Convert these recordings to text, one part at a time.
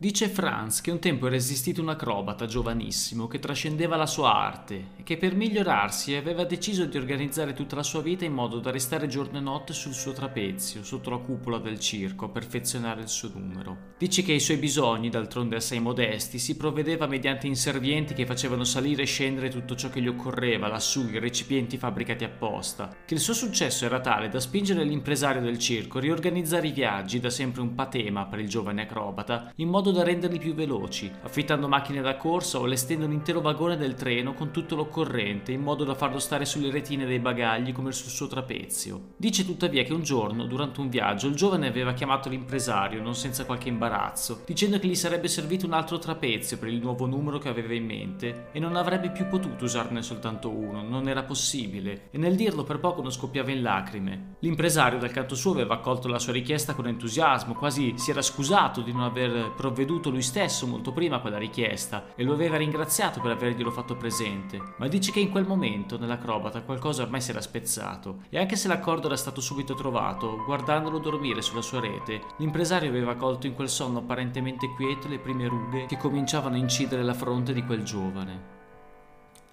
Dice Franz che un tempo era esistito un acrobata giovanissimo che trascendeva la sua arte e che per migliorarsi aveva deciso di organizzare tutta la sua vita in modo da restare giorno e notte sul suo trapezio, sotto la cupola del circo, a perfezionare il suo numero. Dice che i suoi bisogni, d'altronde assai modesti, si provvedeva mediante inservienti che facevano salire e scendere tutto ciò che gli occorreva lassù in recipienti fabbricati apposta, che il suo successo era tale da spingere l'impresario del circo a riorganizzare i viaggi, da sempre un patema per il giovane acrobata, in modo modo da renderli più veloci, affittando macchine da corsa o allestendo un intero vagone del treno con tutto l'occorrente in modo da farlo stare sulle retine dei bagagli come sul suo trapezio. Dice tuttavia che un giorno, durante un viaggio, il giovane aveva chiamato l'impresario, non senza qualche imbarazzo, dicendo che gli sarebbe servito un altro trapezio per il nuovo numero che aveva in mente e non avrebbe più potuto usarne soltanto uno, non era possibile, e nel dirlo per poco non scoppiava in lacrime. L'impresario dal canto suo aveva accolto la sua richiesta con entusiasmo, quasi si era scusato di non aver provveduto provveduto lui stesso molto prima a quella richiesta e lo aveva ringraziato per averglielo fatto presente, ma dice che in quel momento nell'acrobata qualcosa ormai si era spezzato e anche se l'accordo era stato subito trovato, guardandolo dormire sulla sua rete, l'impresario aveva colto in quel sonno apparentemente quieto le prime rughe che cominciavano a incidere la fronte di quel giovane.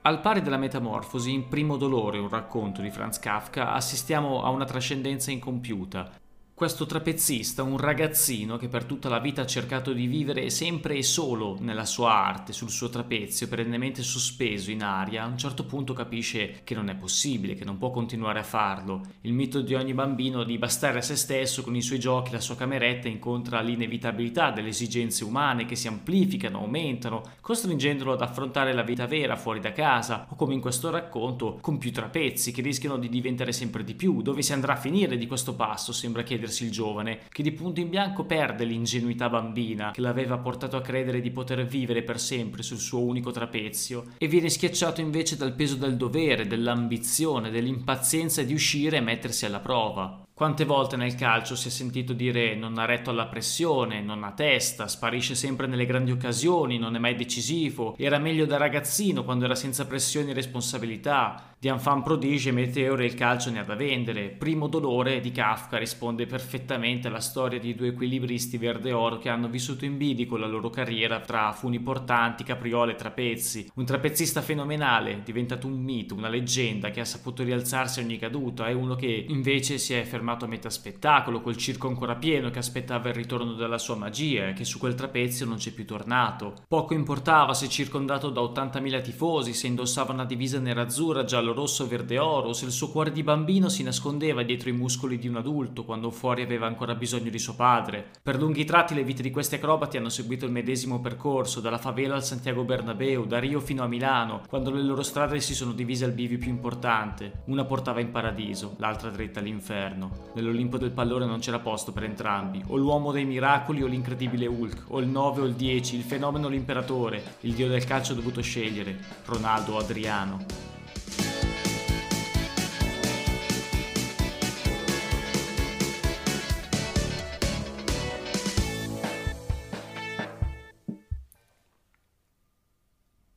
Al pari della metamorfosi, in Primo dolore, un racconto di Franz Kafka, assistiamo a una trascendenza incompiuta, questo trapezzista, un ragazzino che per tutta la vita ha cercato di vivere sempre e solo nella sua arte, sul suo trapezio, perennemente sospeso in aria, a un certo punto capisce che non è possibile, che non può continuare a farlo. Il mito di ogni bambino di bastare a se stesso con i suoi giochi, la sua cameretta, incontra l'inevitabilità delle esigenze umane che si amplificano, aumentano, costringendolo ad affrontare la vita vera fuori da casa, o come in questo racconto, con più trapezzi che rischiano di diventare sempre di più. Dove si andrà a finire di questo passo? Sembra chiedere chiedersi il giovane, che di punto in bianco perde l'ingenuità bambina che l'aveva portato a credere di poter vivere per sempre sul suo unico trapezio, e viene schiacciato invece dal peso del dovere, dell'ambizione, dell'impazienza di uscire e mettersi alla prova. Quante volte nel calcio si è sentito dire non ha retto alla pressione, non ha testa, sparisce sempre nelle grandi occasioni, non è mai decisivo, era meglio da ragazzino quando era senza pressioni e responsabilità. Di enfant prodige Meteore il calcio ne ha da vendere. Primo dolore di Kafka risponde perfettamente alla storia di due equilibristi verde oro che hanno vissuto in bilico la loro carriera tra funi portanti, capriole e trapezzi. Un trapezzista fenomenale, diventato un mito, una leggenda che ha saputo rialzarsi a ogni caduta, e uno che invece si è fermato a metà spettacolo, col circo ancora pieno che aspettava il ritorno della sua magia e che su quel trapezio non c'è più tornato. Poco importava se circondato da 80.000 tifosi, se indossava una divisa nerazzurra, giallo rosso, verde oro, se il suo cuore di bambino si nascondeva dietro i muscoli di un adulto quando fuori aveva ancora bisogno di suo padre. Per lunghi tratti le vite di questi acrobati hanno seguito il medesimo percorso, dalla favela al Santiago Bernabeu, da Rio fino a Milano, quando le loro strade si sono divise al bivio più importante. Una portava in paradiso, l'altra dritta all'inferno. Nell'Olimpo del pallone non c'era posto per entrambi, o l'uomo dei miracoli o l'incredibile Hulk, o il 9 o il 10, il fenomeno l'imperatore, il dio del calcio ha dovuto scegliere, Ronaldo o Adriano.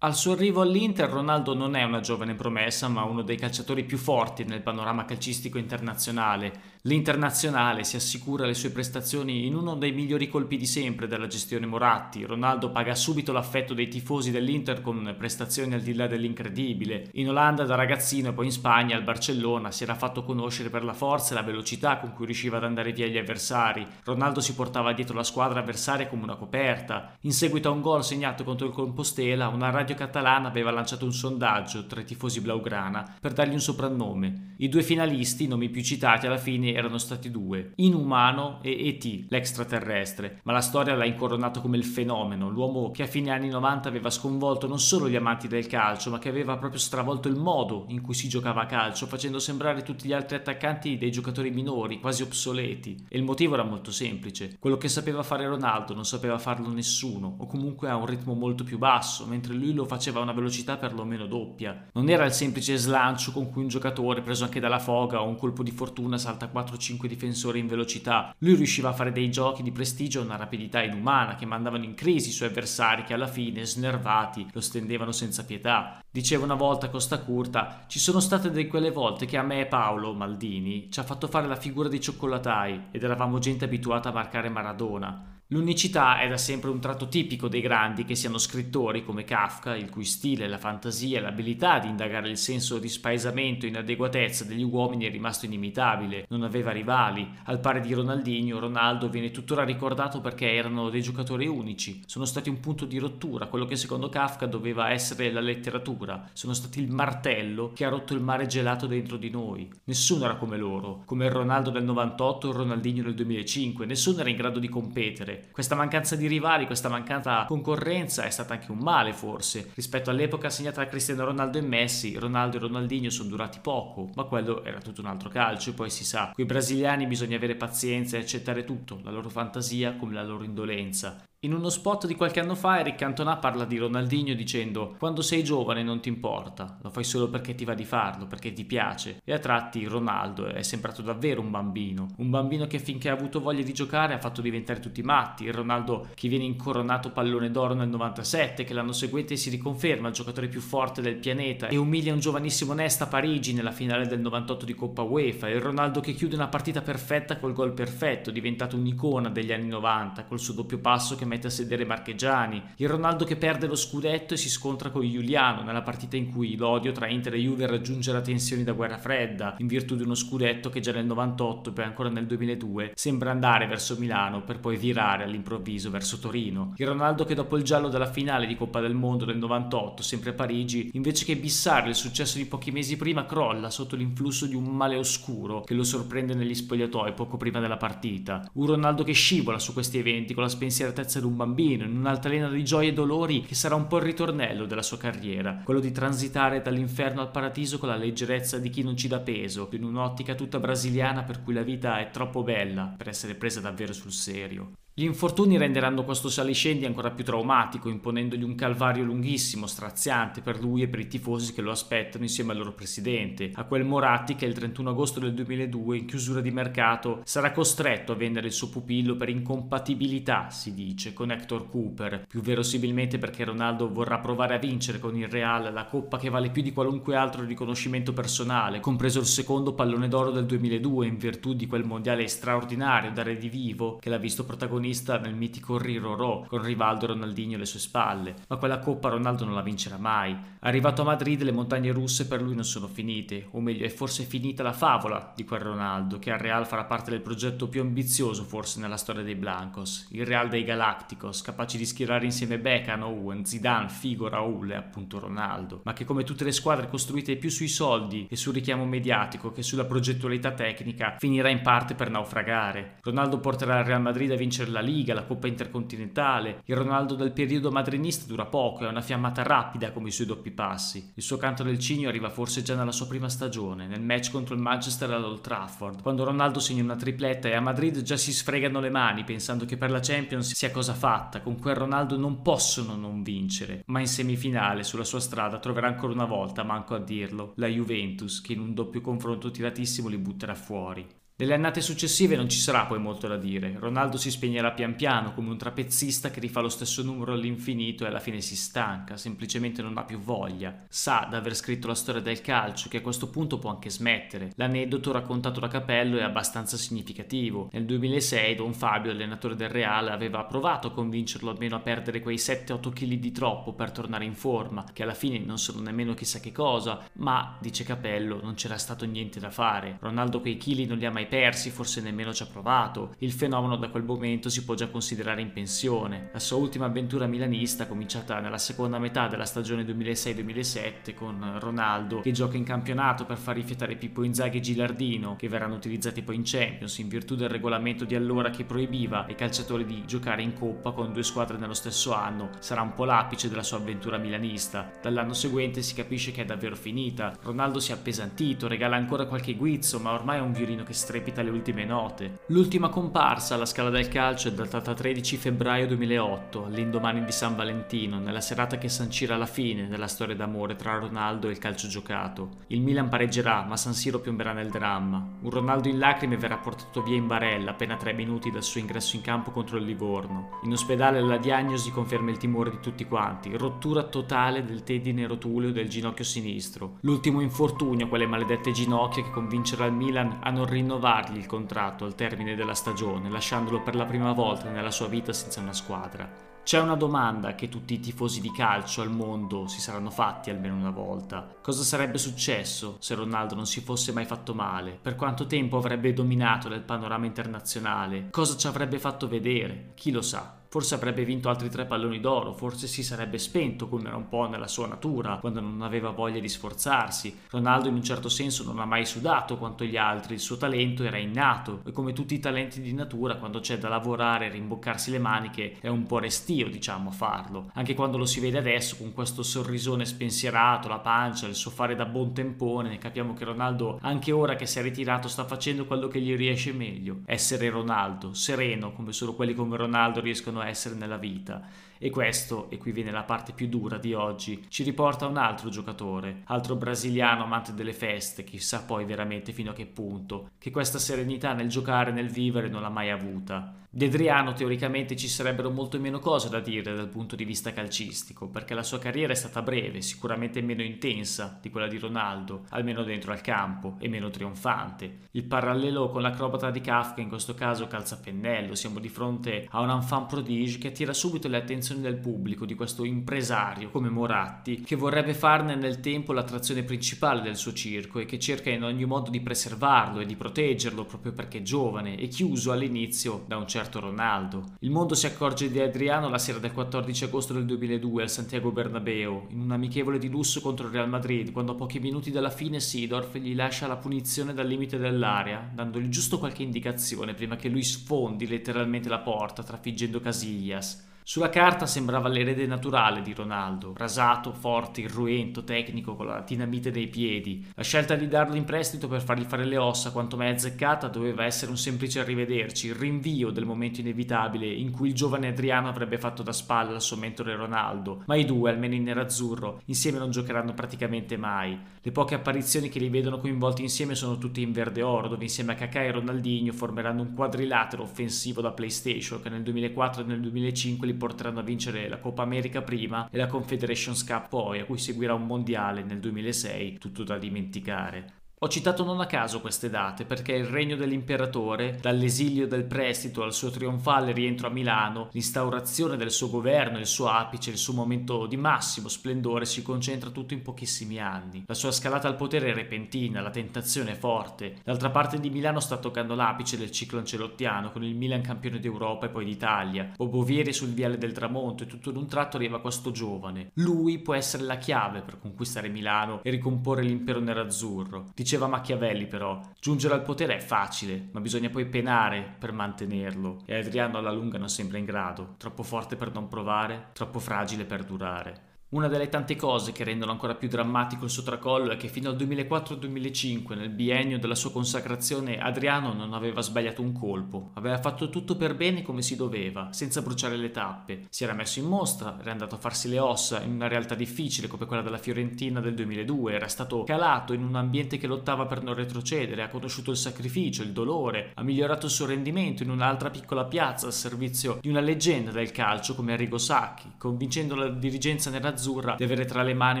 Al suo arrivo all'Inter Ronaldo non è una giovane promessa, ma uno dei calciatori più forti nel panorama calcistico internazionale. L'internazionale si assicura le sue prestazioni in uno dei migliori colpi di sempre della gestione Moratti. Ronaldo paga subito l'affetto dei tifosi dell'Inter con prestazioni al di là dell'incredibile. In Olanda da ragazzino e poi in Spagna al Barcellona si era fatto conoscere per la forza e la velocità con cui riusciva ad andare via gli avversari. Ronaldo si portava dietro la squadra avversaria come una coperta. In seguito a un gol segnato contro il Compostela, una radio catalana aveva lanciato un sondaggio tra i tifosi blaugrana per dargli un soprannome. I due finalisti, nomi più citati alla fine, erano stati due, Inumano e E.T., l'extraterrestre, ma la storia l'ha incoronato come il fenomeno, l'uomo che a fine anni 90 aveva sconvolto non solo gli amanti del calcio, ma che aveva proprio stravolto il modo in cui si giocava a calcio, facendo sembrare tutti gli altri attaccanti dei giocatori minori, quasi obsoleti. E il motivo era molto semplice. Quello che sapeva fare Ronaldo non sapeva farlo nessuno, o comunque a un ritmo molto più basso, mentre lui lo faceva a una velocità perlomeno doppia. Non era il semplice slancio con cui un giocatore preso anche dalla foga o un colpo di fortuna salta 4-5 difensori in velocità. Lui riusciva a fare dei giochi di prestigio a una rapidità inumana che mandavano in crisi i suoi avversari che alla fine, snervati, lo stendevano senza pietà. Diceva una volta Costa Curta, ci sono state di quelle volte che a me e Paolo, Maldini, ci ha fatto fare la figura dei cioccolatai ed eravamo gente abituata a marcare Maradona. L'unicità è da sempre un tratto tipico dei grandi, che siano scrittori come Kafka, il cui stile, la fantasia e l'abilità di indagare il senso di spaesamento e inadeguatezza degli uomini è rimasto inimitabile, non aveva rivali. Al pari di Ronaldinho, Ronaldo viene tuttora ricordato perché erano dei giocatori unici, sono stati un punto di rottura, quello che secondo Kafka doveva essere la letteratura, sono stati il martello che ha rotto il mare gelato dentro di noi. Nessuno era come loro, come il Ronaldo del 98 o il Ronaldinho del 2005, nessuno era in grado di competere questa mancanza di rivali, questa mancata concorrenza è stata anche un male forse. Rispetto all'epoca segnata da Cristiano Ronaldo e Messi, Ronaldo e Ronaldinho sono durati poco, ma quello era tutto un altro calcio e poi si sa, con i brasiliani bisogna avere pazienza e accettare tutto, la loro fantasia come la loro indolenza. In uno spot di qualche anno fa Eric Cantona parla di Ronaldinho dicendo quando sei giovane non ti importa, lo fai solo perché ti va di farlo, perché ti piace. E a tratti Ronaldo è sembrato davvero un bambino, un bambino che finché ha avuto voglia di giocare ha fatto diventare tutti matti, il Ronaldo che viene incoronato pallone d'oro nel 97, che l'anno seguente si riconferma il giocatore più forte del pianeta e umilia un giovanissimo Nesta a Parigi nella finale del 98 di Coppa UEFA, il Ronaldo che chiude una partita perfetta col gol perfetto, diventato un'icona degli anni 90, col suo doppio passo che mette a sedere Marcheggiani, il Ronaldo che perde lo scudetto e si scontra con Giuliano nella partita in cui l'odio tra Inter e Juve raggiunge la tensione da guerra fredda, in virtù di uno scudetto che già nel 98 e poi ancora nel 2002 sembra andare verso Milano per poi virare all'improvviso verso Torino. Il Ronaldo che dopo il giallo della finale di Coppa del Mondo del 98, sempre a Parigi, invece che bissare il successo di pochi mesi prima, crolla sotto l'influsso di un male oscuro che lo sorprende negli spogliatoi poco prima della partita. Un Ronaldo che scivola su questi eventi con la spensieratezza di un bambino, in un'altalena di gioie e dolori che sarà un po' il ritornello della sua carriera, quello di transitare dall'inferno al paradiso con la leggerezza di chi non ci dà peso, in un'ottica tutta brasiliana per cui la vita è troppo bella per essere presa davvero sul serio. Gli infortuni renderanno questo saliscendi ancora più traumatico, imponendogli un calvario lunghissimo, straziante per lui e per i tifosi che lo aspettano insieme al loro presidente, a quel Moratti che il 31 agosto del 2002, in chiusura di mercato, sarà costretto a vendere il suo pupillo per incompatibilità, si dice, con Hector Cooper, più verosimilmente perché Ronaldo vorrà provare a vincere con il Real la coppa che vale più di qualunque altro riconoscimento personale, compreso il secondo pallone d'oro del 2002 in virtù di quel mondiale straordinario da redivivo che l'ha visto protagonista protagonista nel mitico Rirorò con Rivaldo Ronaldinho alle sue spalle, ma quella coppa Ronaldo non la vincerà mai. Arrivato a Madrid le montagne russe per lui non sono finite, o meglio è forse finita la favola di quel Ronaldo che al Real farà parte del progetto più ambizioso forse nella storia dei Blancos, il Real dei Galacticos, capaci di schierare insieme Beckham, Owen, Zidane, Figo, Raul e appunto Ronaldo, ma che come tutte le squadre costruite più sui soldi e sul richiamo mediatico che sulla progettualità tecnica finirà in parte per naufragare. Ronaldo porterà il Real Madrid a vincere la la Liga, la Coppa Intercontinentale. Il Ronaldo del periodo madrinista dura poco, è una fiammata rapida come i suoi doppi passi. Il suo canto del cigno arriva forse già nella sua prima stagione, nel match contro il Manchester all'Old Trafford, quando Ronaldo segna una tripletta e a Madrid già si sfregano le mani pensando che per la Champions sia cosa fatta, con quel Ronaldo non possono non vincere, ma in semifinale sulla sua strada troverà ancora una volta, manco a dirlo, la Juventus che in un doppio confronto tiratissimo li butterà fuori. Nelle annate successive non ci sarà poi molto da dire. Ronaldo si spegnerà pian piano come un trapezzista che rifà lo stesso numero all'infinito e alla fine si stanca, semplicemente non ha più voglia. Sa d'aver scritto la storia del calcio che a questo punto può anche smettere. L'aneddoto raccontato da Capello è abbastanza significativo. Nel 2006 Don Fabio, allenatore del Real, aveva provato a convincerlo almeno a perdere quei 7-8 kg di troppo per tornare in forma, che alla fine non sono nemmeno chissà che cosa, ma, dice Capello, non c'era stato niente da fare. Ronaldo quei chili non li ha mai persi, forse nemmeno ci ha provato. Il fenomeno da quel momento si può già considerare in pensione. La sua ultima avventura milanista, cominciata nella seconda metà della stagione 2006-2007 con Ronaldo, che gioca in campionato per far rifiatare Pippo Inzaghi e Gilardino, che verranno utilizzati poi in Champions in virtù del regolamento di allora che proibiva ai calciatori di giocare in coppa con due squadre nello stesso anno, sarà un po' l'apice della sua avventura milanista. Dall'anno seguente si capisce che è davvero finita. Ronaldo si è appesantito, regala ancora qualche guizzo, ma ormai è un violino che strema strepita le ultime note. L'ultima comparsa alla Scala del Calcio è datata 13 febbraio 2008, all'indomani di San Valentino, nella serata che sancirà la fine della storia d'amore tra Ronaldo e il calcio giocato. Il Milan pareggerà, ma San Siro piomberà nel dramma. Un Ronaldo in lacrime verrà portato via in barella appena tre minuti dal suo ingresso in campo contro il Livorno. In ospedale la diagnosi conferma il timore di tutti quanti, rottura totale del tendine rotuleo del ginocchio sinistro. L'ultimo infortunio, quelle maledette ginocchia che convincerà il Milan a non rinnovare rinnovargli il contratto al termine della stagione, lasciandolo per la prima volta nella sua vita senza una squadra. C'è una domanda che tutti i tifosi di calcio al mondo si saranno fatti almeno una volta. Cosa sarebbe successo se Ronaldo non si fosse mai fatto male? Per quanto tempo avrebbe dominato nel panorama internazionale? Cosa ci avrebbe fatto vedere? Chi lo sa? Forse avrebbe vinto altri tre palloni d'oro, forse si sarebbe spento come era un po' nella sua natura, quando non aveva voglia di sforzarsi. Ronaldo in un certo senso non ha mai sudato quanto gli altri, il suo talento era innato e come tutti i talenti di natura quando c'è da lavorare e rimboccarsi le maniche è un po' restio diciamo a farlo. Anche quando lo si vede adesso con questo sorrisone spensierato, la pancia, il suo fare da buon tempone, capiamo che Ronaldo anche ora che si è ritirato sta facendo quello che gli riesce meglio, essere Ronaldo, sereno come solo quelli come Ronaldo riescono a essere nella vita e questo, e qui viene la parte più dura di oggi, ci riporta a un altro giocatore, altro brasiliano amante delle feste, chissà poi veramente fino a che punto, che questa serenità nel giocare nel vivere non l'ha mai avuta. Di Adriano teoricamente ci sarebbero molto meno cose da dire dal punto di vista calcistico, perché la sua carriera è stata breve, sicuramente meno intensa di quella di Ronaldo, almeno dentro al campo, e meno trionfante. Il parallelo con l'acrobata di Kafka in questo caso calza a pennello, siamo di fronte a un enfant prodige che attira subito le attenzioni del pubblico di questo impresario come Moratti che vorrebbe farne nel tempo l'attrazione principale del suo circo e che cerca in ogni modo di preservarlo e di proteggerlo proprio perché giovane e chiuso all'inizio da un certo Ronaldo. Il mondo si accorge di Adriano la sera del 14 agosto del 2002 al Santiago Bernabeu in un amichevole di lusso contro il Real Madrid quando a pochi minuti dalla fine Sidorf gli lascia la punizione dal limite dell'area dandogli giusto qualche indicazione prima che lui sfondi letteralmente la porta trafiggendo Casillas. Sulla carta sembrava l'erede naturale di Ronaldo, rasato, forte, irruento, tecnico, con la dinamite dei piedi. La scelta di darlo in prestito per fargli fare le ossa quanto mai azzeccata doveva essere un semplice arrivederci, il rinvio del momento inevitabile in cui il giovane Adriano avrebbe fatto da spalla al suo mentore Ronaldo, ma i due, almeno in nerazzurro, insieme non giocheranno praticamente mai. Le poche apparizioni che li vedono coinvolti insieme sono tutte in verde oro, dove insieme a Kaká e Ronaldinho formeranno un quadrilatero offensivo da PlayStation che nel 2004 e nel 2005 li porteranno a vincere la Coppa America prima e la Confederations Cup poi, a cui seguirà un mondiale nel 2006, tutto da dimenticare. Ho citato non a caso queste date perché il regno dell'imperatore, dall'esilio del prestito al suo trionfale rientro a Milano, l'instaurazione del suo governo, il suo apice, il suo momento di massimo splendore si concentra tutto in pochissimi anni. La sua scalata al potere è repentina, la tentazione è forte. D'altra parte di Milano sta toccando l'apice del ciclo ancelottiano con il Milan campione d'Europa e poi d'Italia. Bobovieri sul viale del tramonto e tutto d'un tratto arriva questo giovane. Lui può essere la chiave per conquistare Milano e ricomporre l'impero nerazzurro. Diceva Machiavelli però, giungere al potere è facile, ma bisogna poi penare per mantenerlo e Adriano alla lunga non sembra in grado, troppo forte per non provare, troppo fragile per durare. Una delle tante cose che rendono ancora più drammatico il suo tracollo è che fino al 2004-2005, nel biennio della sua consacrazione, Adriano non aveva sbagliato un colpo, aveva fatto tutto per bene come si doveva, senza bruciare le tappe. Si era messo in mostra, era andato a farsi le ossa in una realtà difficile come quella della Fiorentina del 2002, era stato calato in un ambiente che lottava per non retrocedere, ha conosciuto il sacrificio, il dolore, ha migliorato il suo rendimento in un'altra piccola piazza al servizio di una leggenda del calcio come Arrigo Sacchi, convincendo la dirigenza nella azzurra di avere tra le mani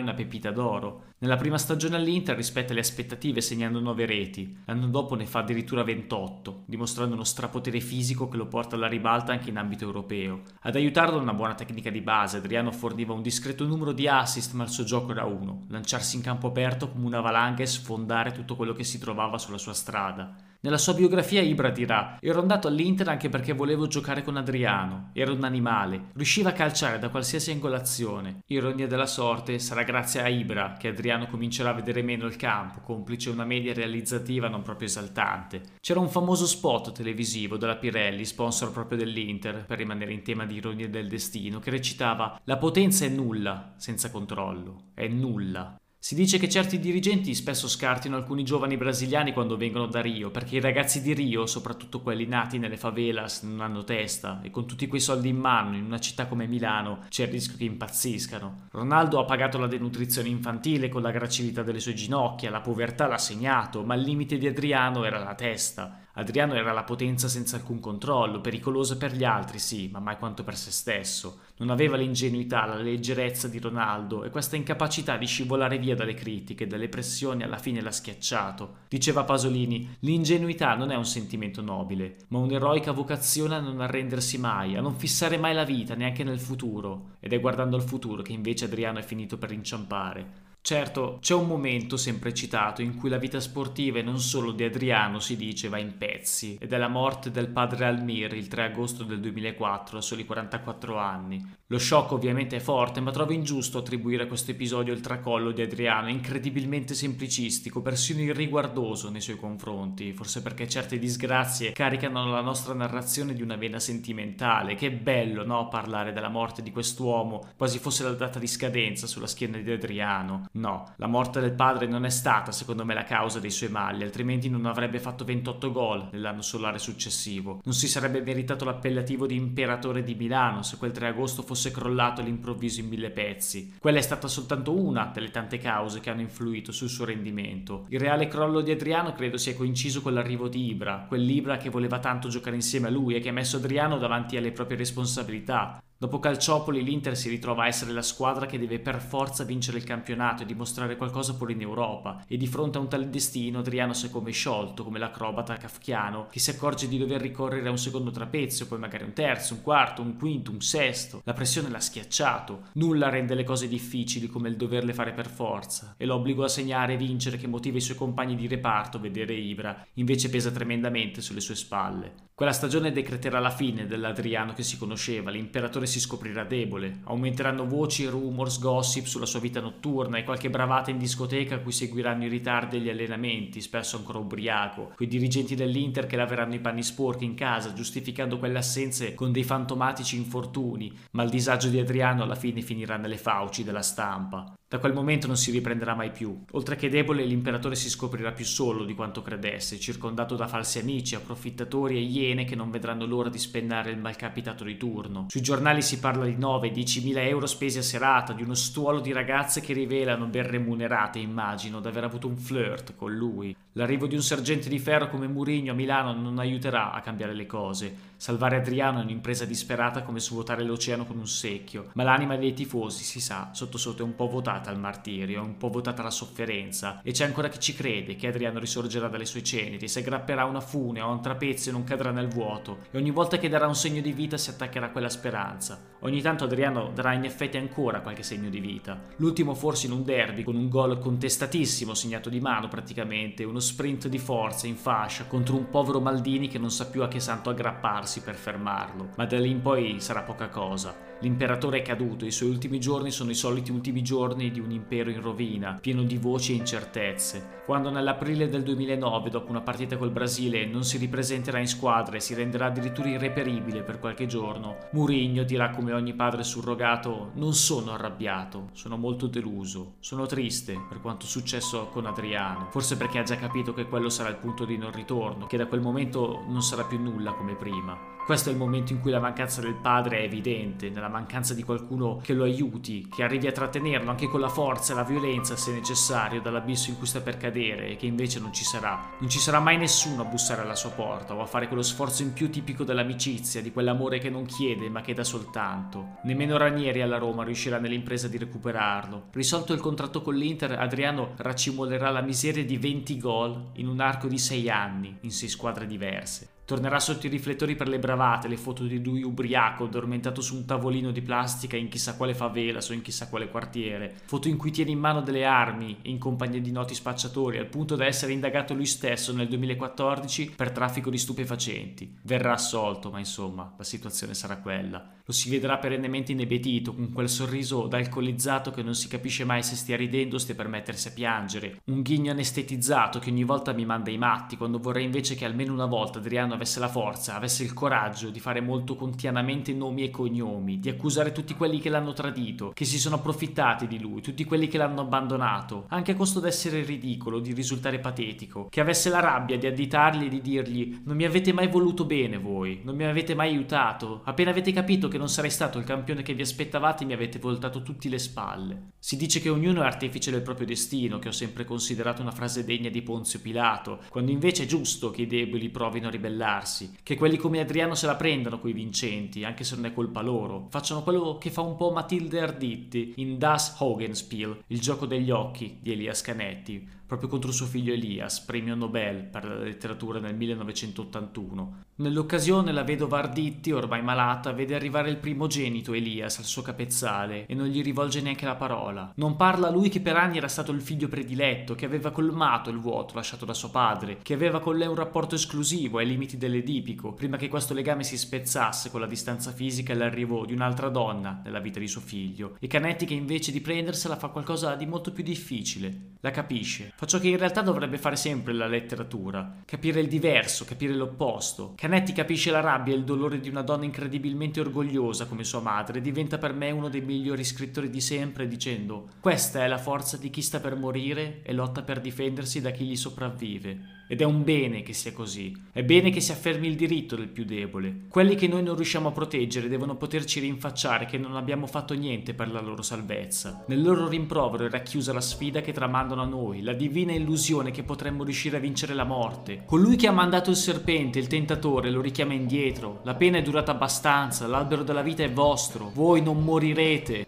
una pepita d'oro. Nella prima stagione all'Inter rispetta le aspettative segnando 9 reti, l'anno dopo ne fa addirittura 28, dimostrando uno strapotere fisico che lo porta alla ribalta anche in ambito europeo. Ad aiutarlo una buona tecnica di base, Adriano forniva un discreto numero di assist ma il suo gioco era uno, lanciarsi in campo aperto come una valanga e sfondare tutto quello che si trovava sulla sua strada. Nella sua biografia Ibra dirà Ero andato all'Inter anche perché volevo giocare con Adriano, era un animale, riusciva a calciare da qualsiasi angolazione. Ironia della sorte, sarà grazie a Ibra che Adriano comincerà a vedere meno il campo, complice una media realizzativa non proprio esaltante. C'era un famoso spot televisivo della Pirelli, sponsor proprio dell'Inter, per rimanere in tema di ironia del destino, che recitava La potenza è nulla senza controllo, è nulla. Si dice che certi dirigenti spesso scartino alcuni giovani brasiliani quando vengono da Rio, perché i ragazzi di Rio, soprattutto quelli nati nelle favelas, non hanno testa e con tutti quei soldi in mano in una città come Milano c'è il rischio che impazziscano. Ronaldo ha pagato la denutrizione infantile con la gracilità delle sue ginocchia, la povertà l'ha segnato, ma il limite di Adriano era la testa. Adriano era la potenza senza alcun controllo, pericolosa per gli altri sì, ma mai quanto per se stesso. Non aveva l'ingenuità, la leggerezza di Ronaldo e questa incapacità di scivolare via dalle critiche, dalle pressioni, alla fine l'ha schiacciato. Diceva Pasolini, l'ingenuità non è un sentimento nobile, ma un'eroica vocazione a non arrendersi mai, a non fissare mai la vita, neanche nel futuro. Ed è guardando al futuro che invece Adriano è finito per inciampare. Certo, c'è un momento sempre citato in cui la vita sportiva e non solo di Adriano si dice va in pezzi ed è la morte del padre Almir il 3 agosto del 2004 a soli 44 anni. Lo shock ovviamente è forte, ma trovo ingiusto attribuire a questo episodio il tracollo di Adriano, incredibilmente semplicistico, persino irriguardoso nei suoi confronti, forse perché certe disgrazie caricano la nostra narrazione di una vena sentimentale. Che bello, no, parlare della morte di quest'uomo, quasi fosse la data di scadenza sulla schiena di Adriano. No, la morte del padre non è stata, secondo me, la causa dei suoi mali, altrimenti non avrebbe fatto 28 gol nell'anno solare successivo. Non si sarebbe meritato l'appellativo di imperatore di Milano se quel 3 agosto fosse crollato all'improvviso in mille pezzi. Quella è stata soltanto una delle tante cause che hanno influito sul suo rendimento. Il reale crollo di Adriano credo sia coinciso con l'arrivo di Ibra, quell'Ibra che voleva tanto giocare insieme a lui e che ha messo Adriano davanti alle proprie responsabilità. Dopo Calciopoli l'Inter si ritrova a essere la squadra che deve per forza vincere il campionato e dimostrare qualcosa pure in Europa e di fronte a un tale destino Adriano si è come sciolto come l'acrobata kafkiano che si accorge di dover ricorrere a un secondo trapezio, poi magari un terzo, un quarto, un quinto, un sesto. La pressione l'ha schiacciato. Nulla rende le cose difficili come il doverle fare per forza e l'obbligo a segnare e vincere che motiva i suoi compagni di reparto vedere Ibra invece pesa tremendamente sulle sue spalle. Quella stagione decreterà la fine dell'Adriano che si conosceva, l'imperatore si scoprirà debole, aumenteranno voci, rumors, gossip sulla sua vita notturna e qualche bravata in discoteca a cui seguiranno i ritardi e gli allenamenti, spesso ancora ubriaco, quei dirigenti dell'Inter che laveranno i panni sporchi in casa, giustificando quelle assenze con dei fantomatici infortuni, ma il disagio di Adriano alla fine finirà nelle fauci della stampa. Da quel momento non si riprenderà mai più. Oltre che debole, l'imperatore si scoprirà più solo di quanto credesse, circondato da falsi amici, approfittatori e iene che non vedranno l'ora di spennare il malcapitato di turno. Sui giornali si parla di 9-10 mila euro spesi a serata, di uno stuolo di ragazze che rivelano, ben remunerate immagino, d'aver avuto un flirt con lui. L'arrivo di un sergente di ferro come Murigno a Milano non aiuterà a cambiare le cose. Salvare Adriano è un'impresa disperata come svuotare l'oceano con un secchio, ma l'anima dei tifosi, si sa, sotto sotto è un po' votata al martirio, è un po' votata alla sofferenza, e c'è ancora chi ci crede che Adriano risorgerà dalle sue ceneri, si aggrapperà a una fune o a un trapezio e non cadrà nel vuoto, e ogni volta che darà un segno di vita si attaccherà a quella speranza. Ogni tanto Adriano darà in effetti ancora qualche segno di vita. L'ultimo forse in un derby, con un gol contestatissimo, segnato di mano praticamente, uno sprint di forza in fascia contro un povero Maldini che non sa più a che santo aggrapparsi per fermarlo, ma da lì in poi sarà poca cosa. L'imperatore è caduto, i suoi ultimi giorni sono i soliti ultimi giorni di un impero in rovina, pieno di voci e incertezze. Quando nell'aprile del 2009, dopo una partita col Brasile, non si ripresenterà in squadra e si renderà addirittura irreperibile per qualche giorno, Murigno dirà come ogni padre surrogato: Non sono arrabbiato, sono molto deluso, sono triste per quanto successo con Adriano, forse perché ha già capito che quello sarà il punto di non ritorno, che da quel momento non sarà più nulla come prima. Questo è il momento in cui la mancanza del padre è evidente, nella mancanza di qualcuno che lo aiuti, che arrivi a trattenerlo anche con la forza e la violenza se necessario dall'abisso in cui sta per cadere e che invece non ci sarà. Non ci sarà mai nessuno a bussare alla sua porta o a fare quello sforzo in più tipico dell'amicizia, di quell'amore che non chiede ma che dà soltanto. Nemmeno Ranieri alla Roma riuscirà nell'impresa di recuperarlo. Risolto il contratto con l'Inter, Adriano racimolerà la miseria di 20 gol in un arco di 6 anni in 6 squadre diverse. Tornerà sotto i riflettori per le bravate, le foto di lui ubriaco, addormentato su un tavolino di plastica in chissà quale favela o in chissà quale quartiere. Foto in cui tiene in mano delle armi in compagnia di noti spacciatori, al punto da essere indagato lui stesso nel 2014 per traffico di stupefacenti. Verrà assolto, ma insomma, la situazione sarà quella. Lo si vedrà perennemente inebetito, con quel sorriso da alcolizzato che non si capisce mai se stia ridendo o stia per mettersi a piangere. Un ghigno anestetizzato che ogni volta mi manda i matti, quando vorrei invece che almeno una volta Adriano avesse la forza, avesse il coraggio di fare molto contianamente nomi e cognomi, di accusare tutti quelli che l'hanno tradito, che si sono approfittati di lui, tutti quelli che l'hanno abbandonato, anche a costo d'essere ridicolo, di risultare patetico, che avesse la rabbia di additargli e di dirgli non mi avete mai voluto bene voi, non mi avete mai aiutato, appena avete capito che non sarei stato il campione che vi aspettavate mi avete voltato tutti le spalle. Si dice che ognuno è artefice del proprio destino, che ho sempre considerato una frase degna di Ponzio Pilato, quando invece è giusto che i deboli provino a ribellarsi, che quelli come Adriano se la prendano coi vincenti, anche se non è colpa loro, facciano quello che fa un po' Matilde Arditti in Das Hogenspiel, il gioco degli occhi di Elias Canetti, proprio contro suo figlio Elias, premio Nobel per la letteratura nel 1981. Nell'occasione la vedova Arditti, ormai malata, vede arrivare il primogenito Elias al suo capezzale e non gli rivolge neanche la parola. Non parla lui che per anni era stato il figlio prediletto, che aveva colmato il vuoto lasciato da suo padre, che aveva con lei un rapporto esclusivo ai limiti dell'edipico, prima che questo legame si spezzasse con la distanza fisica e l'arrivo di un'altra donna nella vita di suo figlio. E Canetti che invece di prendersela fa qualcosa di molto più difficile. La capisce fa ciò che in realtà dovrebbe fare sempre la letteratura, capire il diverso, capire l'opposto. Canetti capisce la rabbia e il dolore di una donna incredibilmente orgogliosa come sua madre e diventa per me uno dei migliori scrittori di sempre dicendo questa è la forza di chi sta per morire e lotta per difendersi da chi gli sopravvive. Ed è un bene che sia così. È bene che si affermi il diritto del più debole. Quelli che noi non riusciamo a proteggere devono poterci rinfacciare che non abbiamo fatto niente per la loro salvezza. Nel loro rimprovero è racchiusa la sfida che tramandano a noi, la divina illusione che potremmo riuscire a vincere la morte. Colui che ha mandato il serpente, il tentatore, lo richiama indietro. La pena è durata abbastanza, l'albero della vita è vostro. Voi non morirete.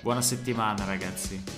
Buona settimana ragazzi.